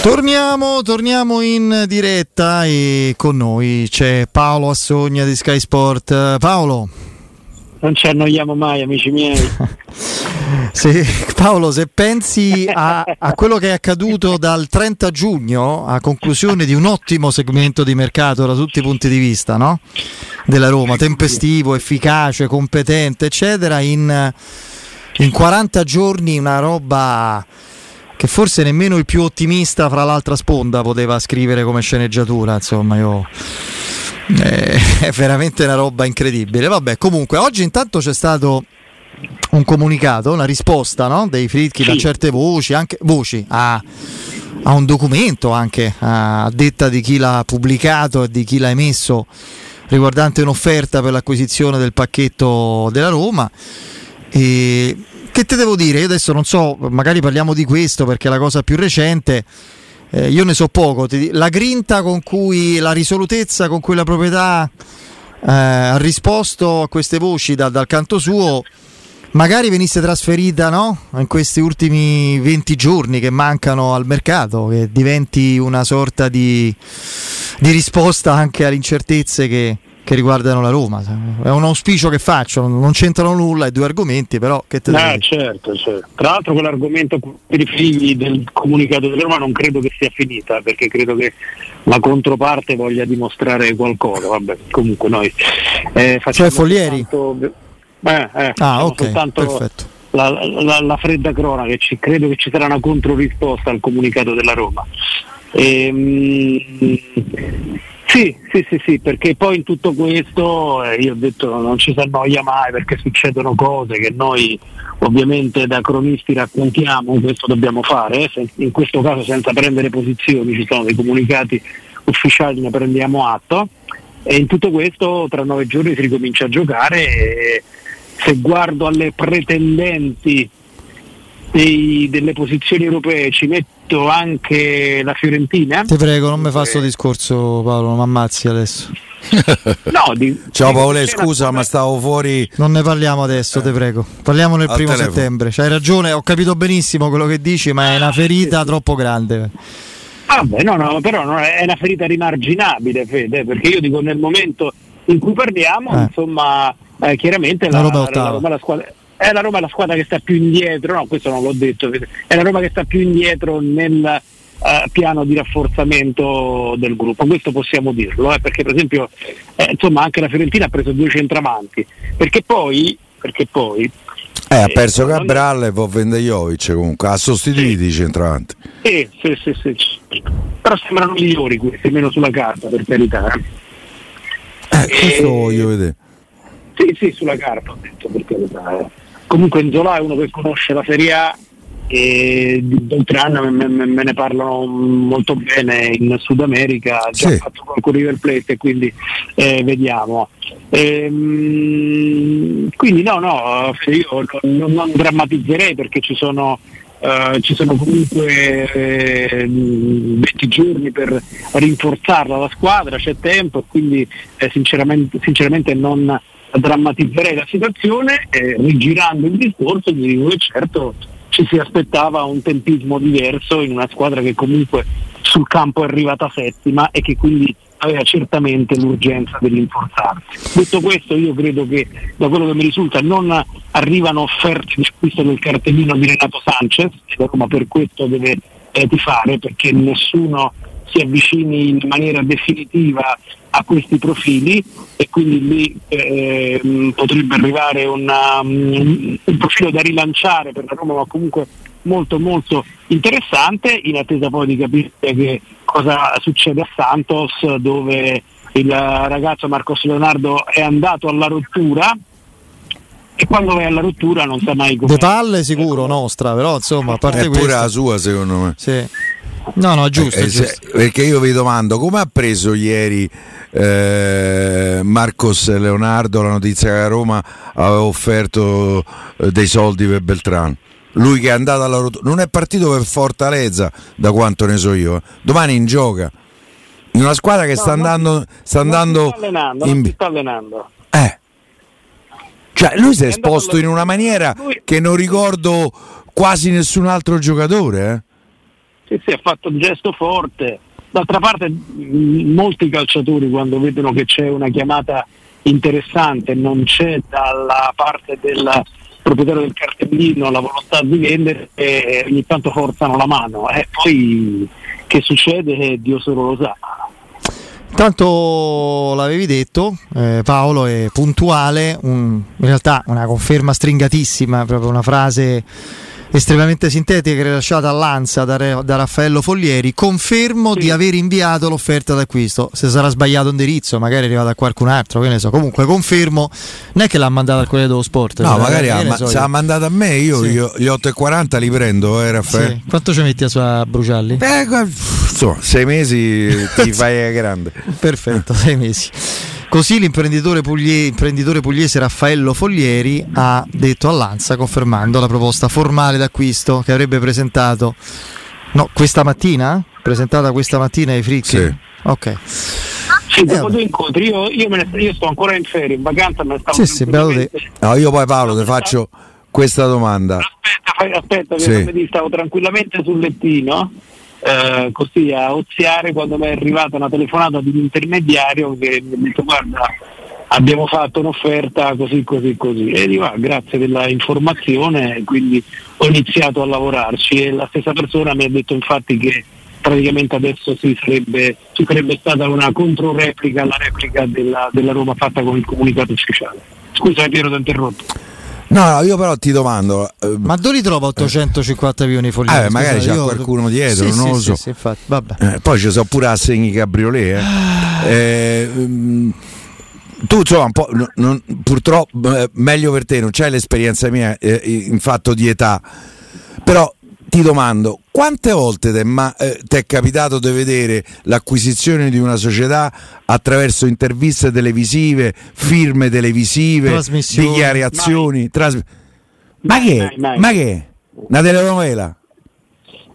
Torniamo, torniamo in diretta e con noi c'è Paolo Assogna di Sky Sport. Paolo. Non ci annoiamo mai, amici miei. se, Paolo, se pensi a, a, quello che è accaduto dal 30 giugno a conclusione di un ottimo segmento di mercato da tutti i punti di vista, no? Della Roma, tempestivo, efficace, competente, eccetera, in, in 40 giorni una roba che forse nemmeno il più ottimista fra l'altra sponda poteva scrivere come sceneggiatura, insomma, io eh, è veramente una roba incredibile. Vabbè, comunque oggi intanto c'è stato un comunicato, una risposta no? dei Fritkin sì. a certe voci, anche voci a, a un documento anche a detta di chi l'ha pubblicato e di chi l'ha emesso riguardante un'offerta per l'acquisizione del pacchetto della Roma. E che te devo dire? Io adesso non so, magari parliamo di questo perché è la cosa più recente. Eh, io ne so poco. La grinta con cui, la risolutezza con cui la proprietà eh, ha risposto a queste voci da, dal canto suo, magari venisse trasferita no? in questi ultimi 20 giorni che mancano al mercato, che diventi una sorta di, di risposta anche alle incertezze che, che riguardano la Roma. È un auspicio che faccio, non c'entrano nulla i due argomenti, però che te ah, certo, certo. Tra l'altro quell'argomento per i figli del comunicato della Roma non credo che sia finita, perché credo che la controparte voglia dimostrare qualcosa. Vabbè, comunque noi eh, facciamo cioè Foglieri? Soltanto, eh, eh, ah, ok, perfetto. La, la, la, fredda crona che ci, credo che ci sarà una controrisposta al comunicato della Roma. Ehm, sì, sì, sì, sì, perché poi in tutto questo eh, io ho detto non ci si annoia mai perché succedono cose che noi ovviamente da cronisti raccontiamo, questo dobbiamo fare, eh, in questo caso senza prendere posizioni, ci sono dei comunicati ufficiali, ne prendiamo atto. E in tutto questo tra nove giorni si ricomincia a giocare e se guardo alle pretendenti dei, delle posizioni europee ci metto anche la Fiorentina. Ti prego, non mi fa questo discorso Paolo, non mi ammazzi adesso. no, di, Ciao Paolo, scusa, ma stavo fuori. Non ne parliamo adesso, eh. te prego. Parliamo nel Al primo telefono. settembre. C'hai ragione, ho capito benissimo quello che dici, ma è una ferita sì. troppo grande. Vabbè, no, no, però no, è una ferita rimarginabile, Fede, perché io dico nel momento in cui parliamo, eh. insomma, eh, chiaramente la, la, la, la, squadra è la Roma la squadra che sta più indietro, no, questo non l'ho detto, è la Roma che sta più indietro nel uh, piano di rafforzamento del gruppo, questo possiamo dirlo, eh, perché per esempio eh, insomma anche la Fiorentina ha preso due centravanti, perché poi, perché poi eh, ha perso Cabral e Vovende Jovic comunque, ha sostituito sì. i centravanti. Sì, sì, sì, sì, però sembrano migliori questi, meno sulla carta per carità. Eh, questo voglio vedere. Sì, sì, sulla carta ho detto per carità. Comunque Nzola è uno che conosce la Serie A e di tre anni me, me, me, ne parlano molto bene in Sud America, ha già sì. fatto qualche River Plate e quindi eh, vediamo. Ehm, quindi no, no, io non, non drammatizzerei perché ci sono Uh, ci sono comunque eh, 20 giorni per rinforzarla la squadra, c'è tempo e quindi eh, sinceramente, sinceramente non, drammatizzerei la situazione e rigirando il discorso di che certo ci si aspettava un tempismo diverso in una squadra che comunque sul campo è arrivata settima e che quindi aveva certamente l'urgenza dell'inforzarsi. Detto questo io credo che da quello che mi risulta non arrivano offerte di acquisto del cartellino di Renato Sanchez, Roma per questo deve eh, tifare perché nessuno si avvicini in maniera definitiva a questi profili e quindi lì eh, potrebbe arrivare una, um, un profilo da rilanciare per la Roma ma comunque molto molto interessante in attesa poi di capire che cosa succede a Santos dove il ragazzo Marcos Leonardo è andato alla rottura e quando vai alla rottura non sa mai come. De palle sicuro nostra, però insomma, a parte è pure la sua secondo me. Sì. No, no, giusto, eh, giusto. Se, perché io vi domando come ha preso ieri eh, Marcos Leonardo la notizia che a Roma aveva offerto eh, dei soldi per Beltrano. Lui che è andato alla rottura, non è partito per Fortaleza, da quanto ne so io. Eh. Domani in gioca. In una squadra che no, sta andando, sta andando sta allenando, in... sta allenando. Eh. Cioè, lui si è esposto in una maniera che non ricordo quasi nessun altro giocatore. Eh? Sì, sì, ha fatto un gesto forte. D'altra parte molti calciatori quando vedono che c'è una chiamata interessante, non c'è dalla parte del proprietario del cartellino la volontà di vendere e ogni tanto forzano la mano. E poi che succede Dio solo lo sa. Tanto l'avevi detto, eh, Paolo è puntuale, un, in realtà una conferma stringatissima, proprio una frase estremamente sintetica rilasciata all'Ansa da, da Raffaello Foglieri, confermo sì. di aver inviato l'offerta d'acquisto. Se sarà sbagliato indirizzo, magari è arrivata a qualcun altro, che ne so. Comunque confermo, non è che l'ha mandata al Corriere dello Sport. No, magari ha, ma, so se l'ha mandata a me, io, sì. io gli 8,40 li prendo, eh Raffaele. Sì. Quanto ci metti a sua Brucialli? Beh, so, sei mesi ti fai grande. Perfetto, sei mesi. Così l'imprenditore, puglie, imprenditore pugliese Raffaello Foglieri ha detto all'Ansa confermando la proposta formale d'acquisto che avrebbe presentato no, questa mattina? Presentata questa mattina ai Fricchi? Sì. Ok. Sì, dopo due incontri, io, io, ne, io, sto ancora in ferie, in vacanza, ne stavo sì, sì, no, Io poi Paolo ti faccio questa domanda. Aspetta, aspetta, che sì. stavo tranquillamente sul lettino eh, così a oziare quando mi è arrivata una telefonata di un intermediario che mi ha detto guarda abbiamo fatto un'offerta così così così. E dico ah, grazie della informazione quindi ho iniziato a lavorarci. E la stessa persona mi ha detto infatti che praticamente adesso si sarebbe, ci sarebbe stata una controreplica alla replica della, della Roma fatta con il comunicato ufficiale. Scusa Piero ti ho interrotto No, no, io però ti domando. Eh, ma dove li trova 850 milioni di folli? Eh, magari c'è qualcuno dietro, sì, non sì, lo so. Sì, infatti, eh, poi ci sono pure assegni cabriolet. Eh. Ah. Eh, mm, tu insomma, non, purtroppo eh, meglio per te, non c'è l'esperienza mia eh, in fatto di età, però ti domando, quante volte ti è, eh, capitato di vedere l'acquisizione di una società attraverso interviste televisive, firme televisive, dichiarazioni? Tras- ma che? Mai, mai. Ma che? Una telenovela?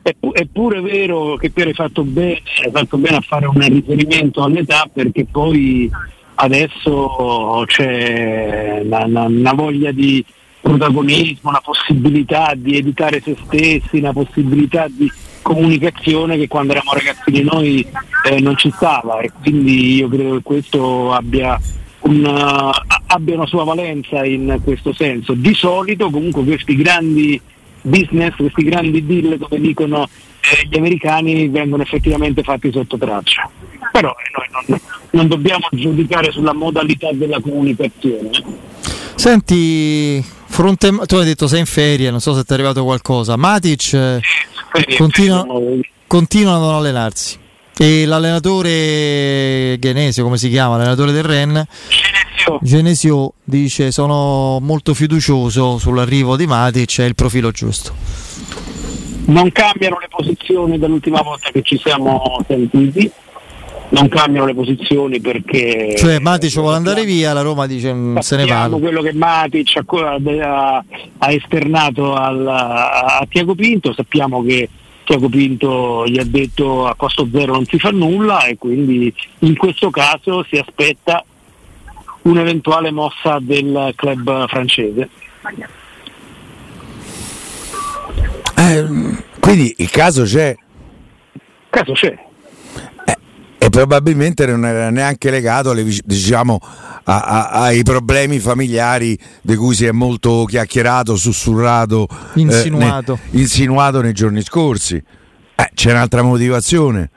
È, è, pure vero che tu hai fatto, bene, hai fatto bene a fare un riferimento all'età perché poi adesso c'è una, una, una voglia di protagonismo, una possibilità di editare se stessi, una possibilità di comunicazione che quando eravamo ragazzini noi eh, non ci stava e quindi io credo che questo abbia una, abbia una sua valenza in questo senso. Di solito comunque questi grandi business, questi grandi deal come dicono eh, gli americani vengono effettivamente fatti sotto traccia. Però eh, noi non, non dobbiamo giudicare sulla modalità della comunicazione. Senti, fronte, tu hai detto sei in ferie, non so se ti è arrivato qualcosa. Matic eh, continua, continuano ad allenarsi. E l'allenatore Genesio, come si chiama? L'allenatore del Ren? Genesio. Genesio dice sono molto fiducioso sull'arrivo di Matic, è il profilo giusto. Non cambiano le posizioni dall'ultima volta che ci siamo sentiti non cambiano le posizioni perché cioè Matic vuole andare via la Roma dice mm, se ne va quello che Matic ha, ha esternato al, a Tiago Pinto. Sappiamo che Tiago Pinto gli ha detto a costo zero non si fa nulla e quindi in questo caso si aspetta un'eventuale mossa del club francese. Eh, quindi il caso c'è? Il caso c'è e probabilmente non era neanche legato alle, diciamo, a, a, ai problemi familiari di cui si è molto chiacchierato, sussurrato, insinuato, eh, ne, insinuato nei giorni scorsi. Eh, c'è un'altra motivazione.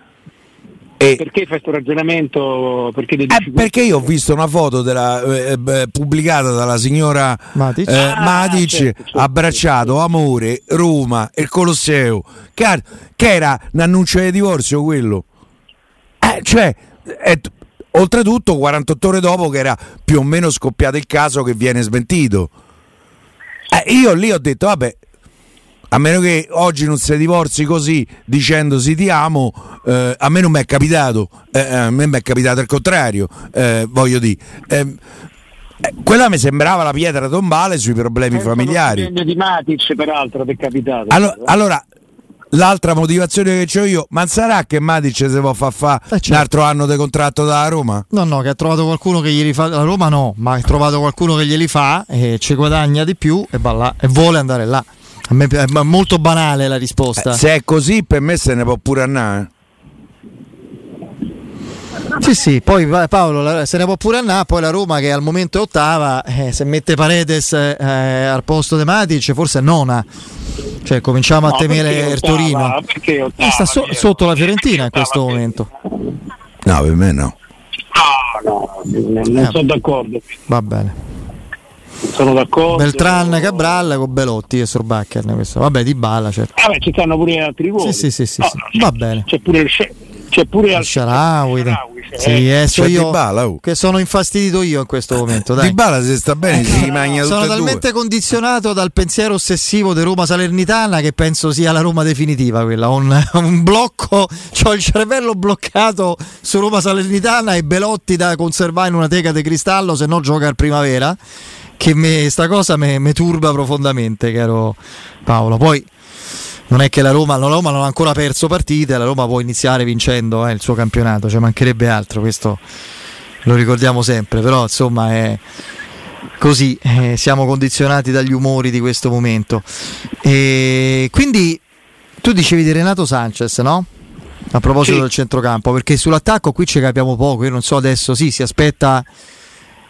E perché fai questo ragionamento? Perché, eh, perché, io ho visto una foto della, eh, eh pubblicata dalla signora Matic, eh, ah, Matic certo, certo, abbracciato certo. Amore, Roma e il Colosseo, che, che era un annuncio di divorzio quello. Eh, cioè, è, oltretutto 48 ore dopo che era più o meno scoppiato il caso che viene smentito. Eh, io lì ho detto, vabbè, a meno che oggi non si divorzi così dicendosi ti amo, eh, a me non mi è capitato, eh, eh a me mi è capitato il contrario, eh, voglio dire. Eh, eh, quella mi sembrava la pietra tombale sui problemi familiari. Di Matic, peraltro, è capitato. Allora, allora L'altra motivazione che ho io, ma sarà che Matic si può far fare eh certo. un altro anno di contratto da Roma? No, no, che ha trovato qualcuno che glieli fa. La Roma no, ma ha trovato qualcuno che glieli fa e ci guadagna di più e, là, e vuole andare là. A me è molto banale la risposta. Eh, se è così, per me se ne può pure andare. Sì, sì, poi Paolo se ne può pure andare, poi la Roma che al momento è ottava, eh, se mette Paredes eh, al posto di Matic forse è nona. Cioè cominciamo no, a temere il Torino. Ottava, eh, sta so- sotto la Fiorentina in questo momento. No, per me no. No, no, non sono d'accordo. Va bene. Sono d'accordo. Beltran, Cabral con Belotti e Sorbacher. Vabbè, di balla, certo. Vabbè, ci stanno pure altri ruoli. Sì, sì, sì, sì, sì. Va bene. C'è pure il c'è pure al Sharawi. Sì, eh, so io Dybala, oh. che sono infastidito io in questo momento. Dai. Di Bala se sta bene si rimagna Sono talmente due. condizionato dal pensiero ossessivo di Roma Salernitana che penso sia la Roma definitiva quella. Un, un blocco, ho il cervello bloccato su Roma Salernitana e Belotti da conservare in una teca di cristallo se no gioca al primavera. Che me, sta cosa mi turba profondamente, caro Paolo. Poi non è che la Roma, la Roma non ha ancora perso partite, la Roma può iniziare vincendo eh, il suo campionato, cioè mancherebbe altro, questo lo ricordiamo sempre, però insomma è così, eh, siamo condizionati dagli umori di questo momento. E quindi tu dicevi di Renato Sanchez, no? A proposito sì. del centrocampo, perché sull'attacco qui ci capiamo poco, io non so adesso, sì, si aspetta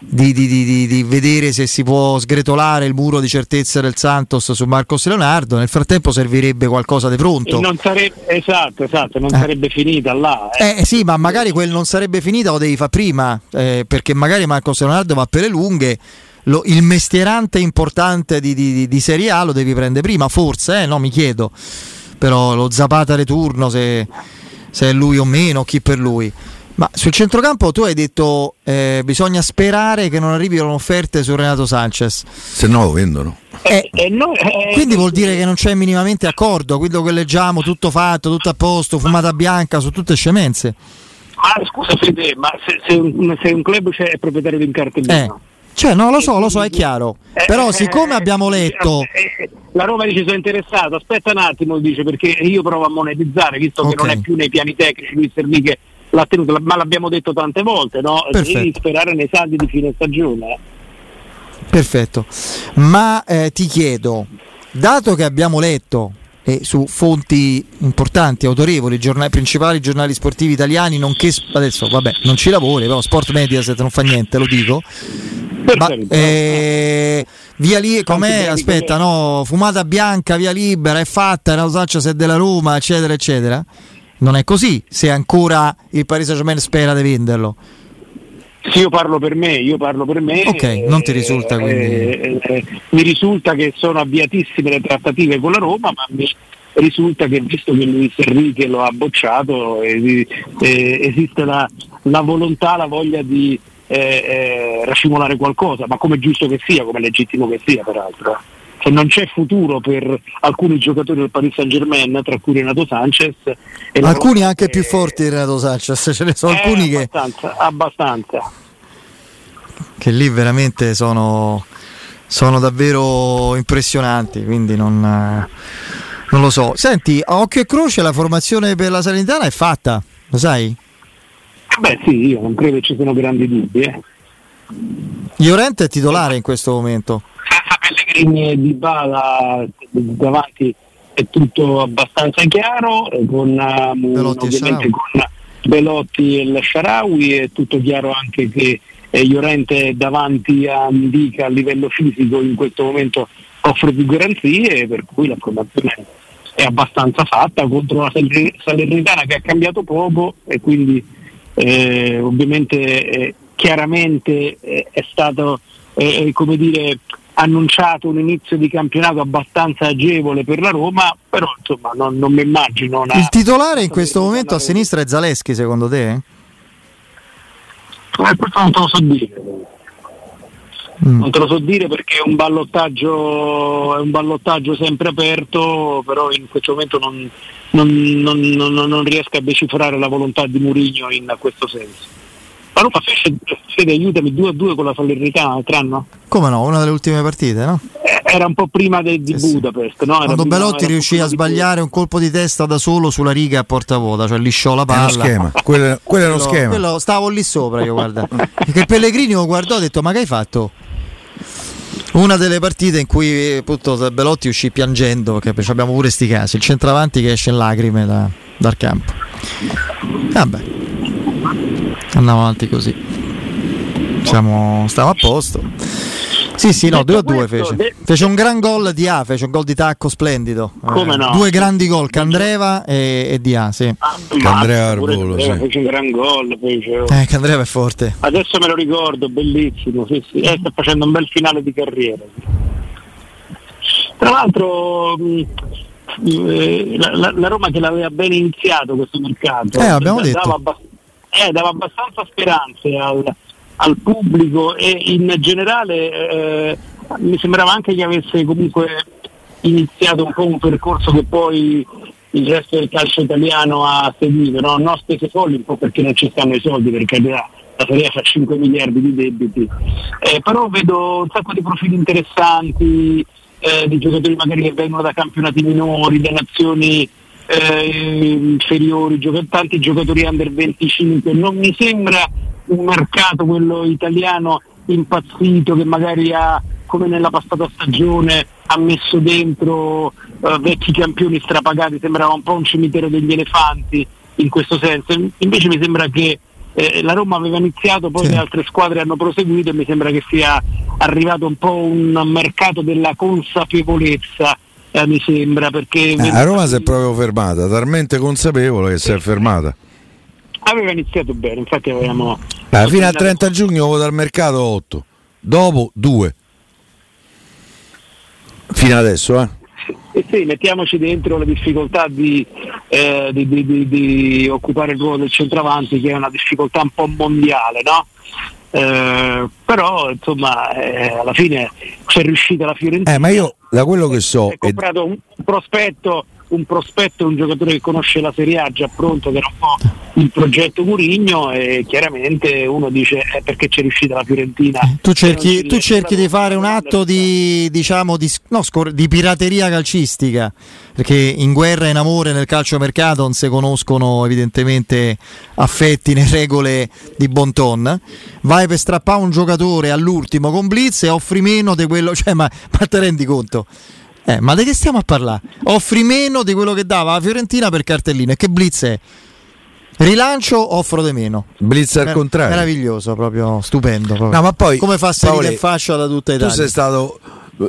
di, di, di, di, vedere se si può sgretolare il muro di certezza del Santos su Marcos Leonardo. Nel frattempo servirebbe qualcosa di pronto. Non sarebbe, esatto, esatto, non eh. sarebbe finita là. Eh. eh. sì, ma magari quel non sarebbe finita lo devi fare prima, eh, perché magari Marcos Leonardo va per le lunghe. Lo, il mestierante importante di, di, di, Serie A lo devi prendere prima, forse, eh? no, mi chiedo. Però lo Zapata returno, se, se è lui o meno, chi per lui. Ma sul centrocampo tu hai detto eh, bisogna sperare che non arrivino offerte su Renato Sanchez. Se no lo vendono. Eh, eh, no, eh, quindi vuol dire che non c'è minimamente accordo, quello che leggiamo, tutto fatto, tutto a posto, fumata bianca su tutte scemenze. Ma scusa Fede, ma se, se, un, se un, club è proprietario di un cartellino eh. Cioè, no, lo so, lo so, è chiaro. Eh, Però, siccome abbiamo letto. La Roma dice sono interessato, aspetta un attimo, dice perché io provo a monetizzare, visto okay. che non è più nei piani tecnici Luis Enrique l'ha tenuto, ma l'abbiamo detto tante volte, no? Devi sperare nei saldi di fine stagione. Perfetto, ma eh, ti chiedo, dato che abbiamo letto e su fonti importanti, autorevoli, giornali, principali giornali sportivi italiani, nonché adesso vabbè, non ci lavori, però Sport Mediaset non fa niente, lo dico. Ma, eh, via lì com'è? Aspetta, no, fumata bianca, via libera, è fatta, Renato Sanchez è della Roma, eccetera, eccetera non è così se ancora il Paris Saint Germain spera di venderlo. Sì, io parlo per me, io parlo per me. Ok, non ti risulta quindi? Eh, eh, mi risulta che sono avviatissime le trattative con la Roma, ma mi risulta che visto che Luis Enrique lo ha bocciato, eh, esiste la, la, volontà, la voglia di eh, eh, racimolare qualcosa, ma come giusto che sia, come legittimo che sia peraltro che non c'è futuro per alcuni giocatori del Paris Saint Germain, tra cui Renato Sanchez. alcuni Roma, anche eh, più forti di Renato Sanchez, ce ne sono eh, alcuni abbastanza, che... Abbastanza. Che lì veramente sono, sono davvero impressionanti, quindi non, non, lo so. Senti, a occhio e croce la formazione per la Salernitana è fatta, lo sai? Beh sì, io non credo ci siano grandi dubbi. Eh. Llorente è titolare in questo momento. Pellegrini e Di Bala davanti è tutto abbastanza chiaro, con, um, ovviamente con Belotti e Sharawi è tutto chiaro anche che eh, Llorente davanti a Indica a livello fisico in questo momento offre più garanzie per cui la formazione è abbastanza fatta contro una Salernitana che ha cambiato poco e quindi eh, ovviamente eh, chiaramente eh, è stato eh, come dire annunciato un inizio di campionato abbastanza agevole per la Roma, però insomma non, non mi immagino. Una, Il titolare in questo momento a sinistra è Zaleschi secondo te? Eh, questo non te lo so dire. Mm. Non te lo so dire perché è un ballottaggio, è un ballottaggio sempre aperto, però in questo momento non, non, non, non riesco a decifrare la volontà di Murigno in questo senso. La Roma fece, fede, aiutami, 2-2 con la Salernitana l'altro anno. Come no? Una delle ultime partite, no? Eh, era un po' prima de, di sì, Budapest, no? Era Quando Belotti riuscì a sbagliare un colpo di testa da solo sulla riga a porta vuota, cioè lisciò la palla. È schema. quello, quello è lo schema. Quello, stavo lì sopra io, guarda. Perché Pellegrini lo guardò e ha detto, ma che hai fatto? Una delle partite in cui appunto Belotti uscì piangendo, perché abbiamo pure sti casi, il centravanti che esce in lacrime da, dal campo. Vabbè, andiamo avanti così. Siamo, stiamo a posto. Sì, sì, no, 2 a 2 fece. De... Fece un gran gol di A, fece un gol di tacco splendido. Come eh, no? Due grandi gol, Candreva e, e di A, sì. Ah, Candreva Arbolo, sì. Fece un gran gol. Fece... Eh, Candreva è forte. Adesso me lo ricordo, bellissimo, sì, sì. Eh, sta facendo un bel finale di carriera. Tra l'altro... Mh, eh, la, la, la, Roma che l'aveva ben iniziato questo mercato eh, abbiamo detto. Abbast- eh, dava abbastanza speranze al, al pubblico e in generale eh, mi sembrava anche che avesse comunque iniziato un po' un percorso che poi il resto del calcio italiano ha seguito, no? non spese folli un po' perché non ci stanno i soldi, perché la Serie fa 5 miliardi di debiti, eh, però vedo un sacco di profili interessanti, eh, di giocatori magari che vengono da campionati minori, da nazioni eh, inferiori, gioc- tanti giocatori under 25, non mi sembra un mercato, quello italiano, impazzito che magari ha, come nella passata stagione, ha messo dentro uh, vecchi campioni strapagati, sembrava un po' un cimitero degli elefanti in questo senso. Invece mi sembra che eh, la Roma aveva iniziato, poi sì. le altre squadre hanno proseguito e mi sembra che sia arrivato un po' un mercato della consapevolezza. Eh, mi sembra perché eh, a Roma si è proprio fermata, talmente consapevole che si è fermata aveva iniziato bene, infatti avevamo... Ah, fino al 30 giugno dal mercato 8, dopo 2. Fino adesso, eh? E sì, mettiamoci dentro la difficoltà di, eh, di, di, di, occupare il ruolo del centravanti, che è una difficoltà un po' mondiale, no? Eh, però insomma eh, alla fine c'è riuscita la Fiorentina. Eh, ma io da quello che so. Hai comprato un prospetto un prospetto, un giocatore che conosce la Serie A già pronto, che era un po' il progetto Murigno e chiaramente uno dice eh, perché c'è riuscita la Fiorentina. Tu cerchi, tu cerchi di fare un atto di, diciamo, di, no, scor- di, pirateria calcistica, perché in guerra e in amore nel calciomercato non si conoscono evidentemente affetti né regole di bon ton. Vai per strappare un giocatore all'ultimo con Blitz e offri meno di quello, cioè, ma, ma te rendi conto? Eh, ma di che stiamo a parlare? Offri meno di quello che dava la Fiorentina per cartellino. E che blitz è? Rilancio, offro di meno. Blitz al contrario. Meraviglioso, proprio stupendo. Proprio. No, ma poi, Come fa salire in fascia da tutta Italia? Tu sei stato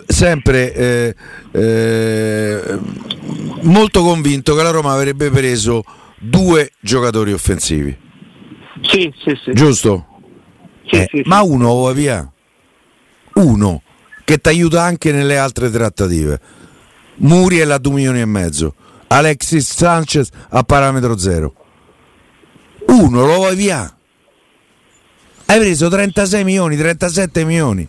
sempre eh, eh, molto convinto che la Roma avrebbe preso due giocatori offensivi. Sì, sì, sì. Giusto? Sì, eh, sì, ma uno va via. Uno che ti aiuta anche nelle altre trattative. Muriel a 2 milioni e mezzo, Alexis Sanchez a parametro zero. Uno lo vuoi via. Hai preso 36 milioni, 37 milioni.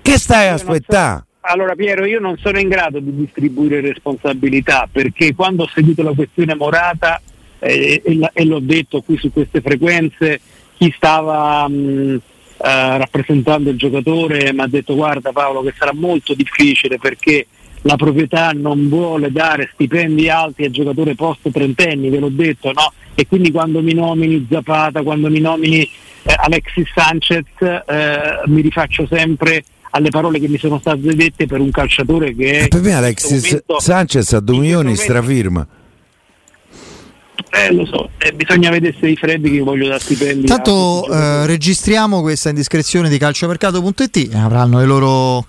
Che stai a aspettare? Allora Piero, io non sono in grado di distribuire responsabilità perché quando ho seguito la questione Morata eh, e, e, l'ho detto qui su queste frequenze, chi stava mh, eh, rappresentando il giocatore mi ha detto guarda Paolo che sarà molto difficile perché la proprietà non vuole dare stipendi alti al giocatore post trentenni, ve l'ho detto, no? E quindi quando mi nomini Zapata, quando mi nomini eh, Alexis Sanchez, eh, mi rifaccio sempre alle parole che mi sono state dette per un calciatore che è... Per me Alexis momento, Sanchez a 2 milioni strafirma. Eh, lo so, eh, bisogna vedere se i freddi che voglio da stipendi. Tanto eh, registriamo questa indiscrezione di calciomercato.it, avranno le loro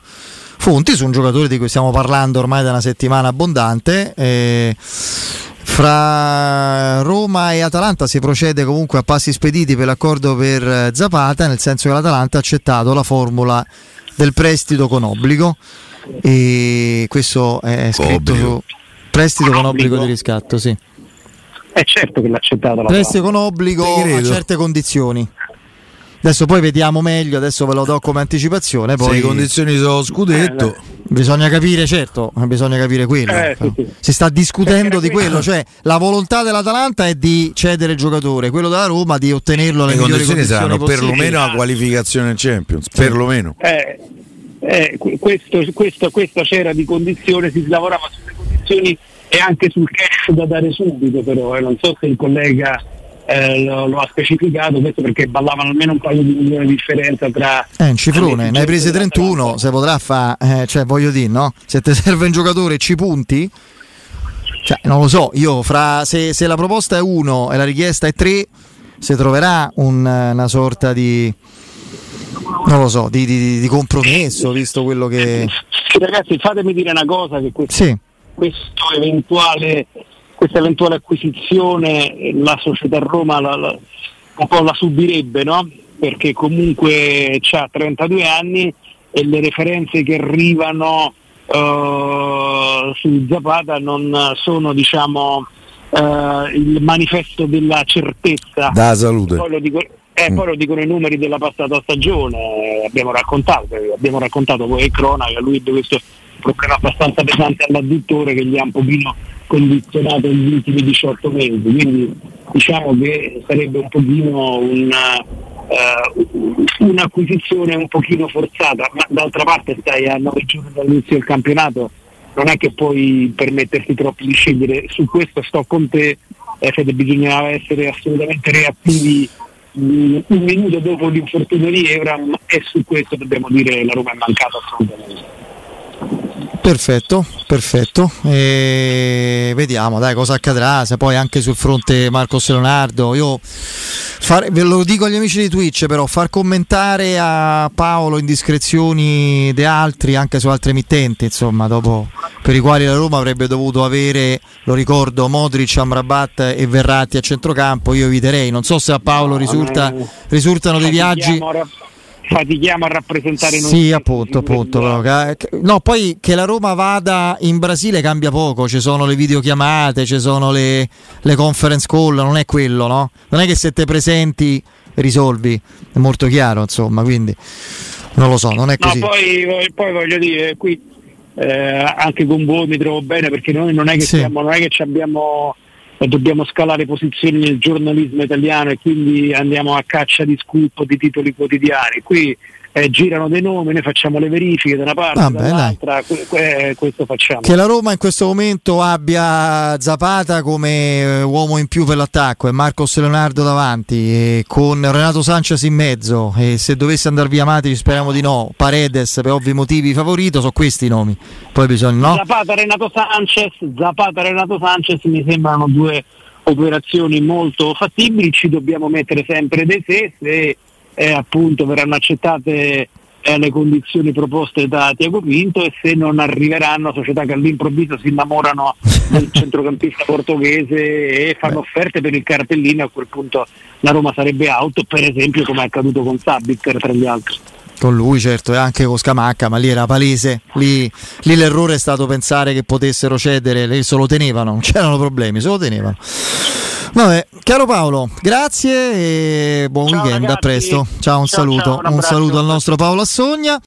fonti su un giocatore di cui stiamo parlando ormai da una settimana abbondante. Eh, fra Roma e Atalanta si procede comunque a passi spediti per l'accordo per Zapata, nel senso che l'Atalanta ha accettato la formula del prestito con obbligo e questo è scritto obbligo. su prestito con obbligo di riscatto, sì. È certo che l'ha accettato la Prestito con obbligo a certe condizioni. Adesso poi vediamo meglio, adesso ve lo do come anticipazione. Poi... Se le condizioni sono scudetto. Eh, bisogna capire, certo, bisogna capire quello. Eh, sì, sì. Si sta discutendo di quello, cioè la volontà dell'Atalanta è di cedere il giocatore, quello della Roma di ottenerlo alle le condizioni, condizioni saranno possibili. perlomeno la qualificazione in Champions, sì. perlomeno. Eh, eh, questo, questo, questa c'era di condizione, si lavorava sulle condizioni e anche sul cash da dare subito però, eh. non so se il collega eh, lo, lo, ha specificato, questo perché ballavano almeno un paio di milioni di differenza tra... Eh, un cifrone, ne hai prese 31, se potrà fare, eh, cioè voglio dire, no? Se ti serve un giocatore ci punti, cioè, non lo so, io fra se, se la proposta è 1 e la richiesta è 3, si troverà un, una sorta di non lo so, di, di, di, compromesso, visto quello che... Ragazzi, fatemi dire una cosa, che questo, sì. questo eventuale questa eventuale acquisizione la società Roma la, la, un po' la subirebbe, no? perché comunque ha 32 anni e le referenze che arrivano uh, su Zapata non sono diciamo, uh, il manifesto della certezza. Da salute. Poi lo, dico, eh, mm. poi lo dicono i numeri della passata stagione, abbiamo raccontato, abbiamo raccontato poi cronaca, lui ha questo problema abbastanza pesante all'adduttore che gli ha un pochino condizionato negli ultimi 18 mesi, quindi diciamo che sarebbe un pochino una, uh, un'acquisizione un pochino forzata, ma d'altra parte stai a 9 giorni dall'inizio del campionato, non è che puoi permetterti troppo di scegliere, su questo sto con te, eh, bisognava essere assolutamente reattivi mm, un minuto dopo l'infortunio di Evram e su questo dobbiamo dire che la Roma è mancata assolutamente. Perfetto, perfetto. E vediamo dai cosa accadrà. Se poi anche sul fronte Marcos Leonardo. Io far, ve lo dico agli amici di Twitch, però far commentare a Paolo indiscrezioni di altri anche su altre emittenti, insomma, dopo per i quali la Roma avrebbe dovuto avere, lo ricordo, Modric, Amrabat e Verratti a centrocampo, io eviterei. Non so se a Paolo risulta, risultano dei viaggi fatichiamo a rappresentare noi. Sì, appunto, appunto. No, poi che la Roma vada in Brasile cambia poco, ci sono le videochiamate, ci sono le, le conference call, non è quello, no? Non è che se te presenti risolvi, è molto chiaro, insomma, quindi non lo so, non è così. No, poi, poi voglio dire, qui eh, anche con voi mi trovo bene perché noi non è che, sì. siamo, non è che abbiamo dobbiamo scalare posizioni nel giornalismo italiano e quindi andiamo a caccia di scoop di titoli quotidiani. Qui eh, girano dei nomi, noi facciamo le verifiche da una parte, Vabbè, dall'altra, que- que- questo facciamo. Che la Roma in questo momento abbia Zapata come eh, uomo in più per l'attacco e Marcos Leonardo davanti, con Renato Sanchez in mezzo e se dovesse andare via Mati speriamo di no, Paredes per ovvi motivi favorito, sono questi i nomi. Poi bisogna no? Zapata Renato Sanchez, Zapata Renato Sanchez mi sembrano due operazioni molto fattibili, ci dobbiamo mettere sempre dei se, se eh, appunto verranno accettate eh, le condizioni proposte da Tiago Pinto e se non arriveranno società che all'improvviso si innamorano del centrocampista portoghese e fanno offerte per il cartellino a quel punto la Roma sarebbe auto per esempio come è accaduto con Sabitzer tra gli altri. Con lui certo e anche con Scamacca ma lì era palese lì, lì, l'errore è stato pensare che potessero cedere se lo tenevano non c'erano problemi se lo tenevano Vabbè, caro Paolo, grazie e buon Ciao weekend, ragazzi. a presto. Ciao, un Ciao, saluto, un saluto al nostro Paolo Assogna.